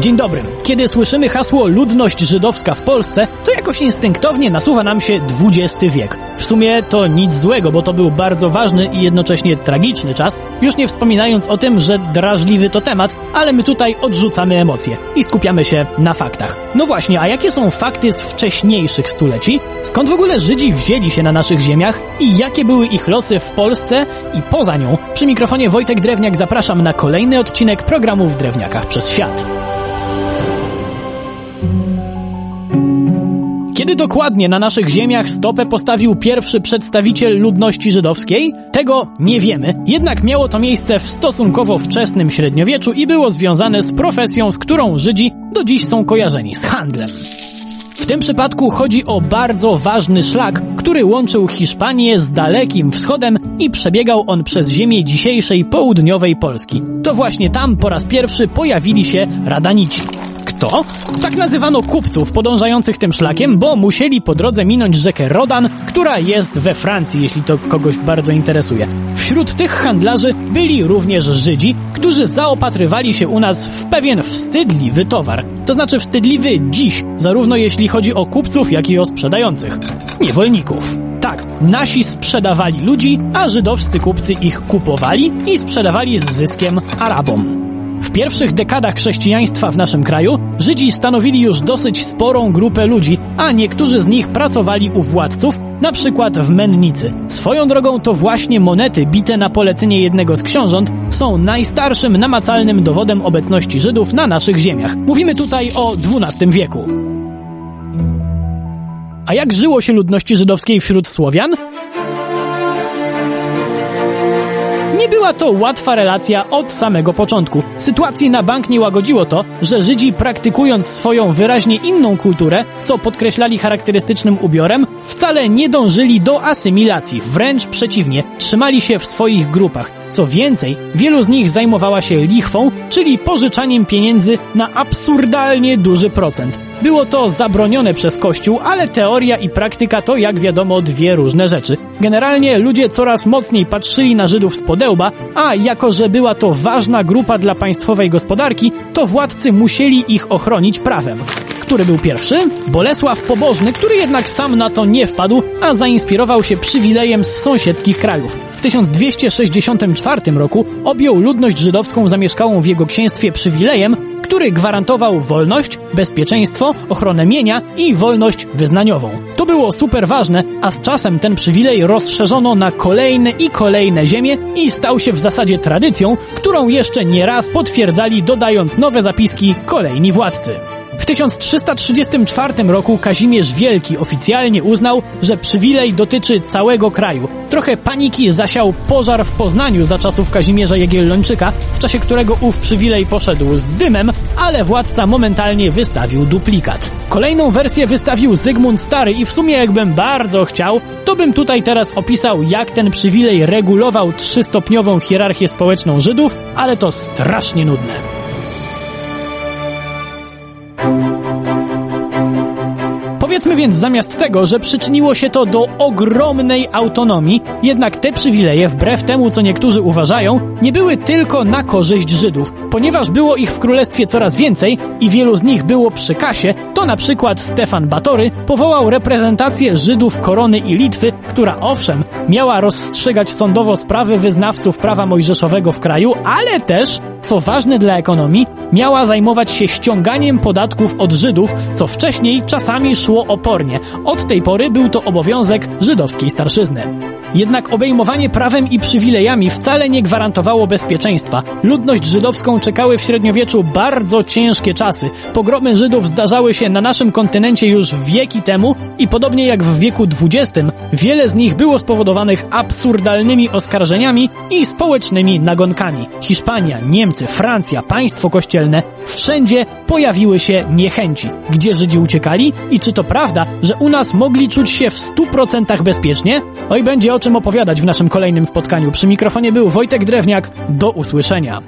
Dzień dobry. Kiedy słyszymy hasło ludność żydowska w Polsce, to jakoś instynktownie nasuwa nam się XX wiek. W sumie to nic złego, bo to był bardzo ważny i jednocześnie tragiczny czas, już nie wspominając o tym, że drażliwy to temat, ale my tutaj odrzucamy emocje i skupiamy się na faktach. No właśnie, a jakie są fakty z wcześniejszych stuleci? Skąd w ogóle Żydzi wzięli się na naszych ziemiach i jakie były ich losy w Polsce i poza nią? Przy mikrofonie Wojtek Drewniak zapraszam na kolejny odcinek programu w Drewniakach przez świat. Kiedy dokładnie na naszych ziemiach stopę postawił pierwszy przedstawiciel ludności żydowskiej? Tego nie wiemy. Jednak miało to miejsce w stosunkowo wczesnym średniowieczu i było związane z profesją, z którą Żydzi do dziś są kojarzeni z handlem. W tym przypadku chodzi o bardzo ważny szlak, który łączył Hiszpanię z Dalekim Wschodem i przebiegał on przez ziemię dzisiejszej południowej Polski. To właśnie tam po raz pierwszy pojawili się radanici. Kto? Tak nazywano kupców podążających tym szlakiem, bo musieli po drodze minąć rzekę Rodan, która jest we Francji, jeśli to kogoś bardzo interesuje. Wśród tych handlarzy byli również Żydzi, którzy zaopatrywali się u nas w pewien wstydliwy towar. To znaczy wstydliwy dziś, zarówno jeśli chodzi o kupców, jak i o sprzedających. Niewolników. Tak, nasi sprzedawali ludzi, a żydowscy kupcy ich kupowali i sprzedawali z zyskiem Arabom. Pierwszych dekadach chrześcijaństwa w naszym kraju Żydzi stanowili już dosyć sporą grupę ludzi, a niektórzy z nich pracowali u władców, na przykład w mennicy. Swoją drogą to właśnie monety bite na polecenie jednego z książąt są najstarszym namacalnym dowodem obecności Żydów na naszych ziemiach. Mówimy tutaj o XII wieku. A jak żyło się ludności żydowskiej wśród Słowian? Nie była to łatwa relacja od samego początku. Sytuacji na bank nie łagodziło to, że Żydzi praktykując swoją wyraźnie inną kulturę, co podkreślali charakterystycznym ubiorem, wcale nie dążyli do asymilacji, wręcz przeciwnie, trzymali się w swoich grupach. Co więcej, wielu z nich zajmowała się lichwą, czyli pożyczaniem pieniędzy na absurdalnie duży procent. Było to zabronione przez Kościół, ale teoria i praktyka to jak wiadomo dwie różne rzeczy. Generalnie ludzie coraz mocniej patrzyli na Żydów z podełba, a jako że była to ważna grupa dla państwowej gospodarki, to władcy musieli ich ochronić prawem. Który był pierwszy? Bolesław Pobożny, który jednak sam na to nie wpadł, a zainspirował się przywilejem z sąsiedzkich krajów. W 1264 roku objął ludność żydowską zamieszkałą w jego księstwie przywilejem, który gwarantował wolność, bezpieczeństwo, ochronę mienia i wolność wyznaniową. To było super ważne, a z czasem ten przywilej rozszerzono na kolejne i kolejne ziemie i stał się w zasadzie tradycją, którą jeszcze nie raz potwierdzali dodając nowe zapiski kolejni władcy. W 1334 roku Kazimierz Wielki oficjalnie uznał, że przywilej dotyczy całego kraju. Trochę paniki zasiał pożar w Poznaniu za czasów Kazimierza Jagiellończyka, w czasie którego ów przywilej poszedł z dymem, ale władca momentalnie wystawił duplikat. Kolejną wersję wystawił Zygmunt Stary i w sumie jakbym bardzo chciał, to bym tutaj teraz opisał jak ten przywilej regulował trzystopniową hierarchię społeczną Żydów, ale to strasznie nudne. Powiedzmy więc zamiast tego, że przyczyniło się to do ogromnej autonomii, jednak te przywileje, wbrew temu co niektórzy uważają, nie były tylko na korzyść Żydów. Ponieważ było ich w królestwie coraz więcej i wielu z nich było przy kasie, to na przykład Stefan Batory powołał reprezentację Żydów Korony i Litwy, która owszem miała rozstrzygać sądowo sprawy wyznawców prawa mojżeszowego w kraju, ale też, co ważne dla ekonomii, miała zajmować się ściąganiem podatków od Żydów, co wcześniej czasami szło opornie. Od tej pory był to obowiązek żydowskiej starszyzny. Jednak obejmowanie prawem i przywilejami wcale nie gwarantowało bezpieczeństwa. Ludność żydowską czekały w średniowieczu bardzo ciężkie czasy. Pogromy Żydów zdarzały się na naszym kontynencie już wieki temu i podobnie jak w wieku XX, wiele z nich było spowodowanych absurdalnymi oskarżeniami i społecznymi nagonkami. Hiszpania, Niemcy, Francja, państwo kościelne, wszędzie pojawiły się niechęci. Gdzie Żydzi uciekali i czy to prawda, że u nas mogli czuć się w 100% bezpiecznie? Oj, będzie o czym opowiadać w naszym kolejnym spotkaniu. Przy mikrofonie był Wojtek Drewniak. Do usłyszenia.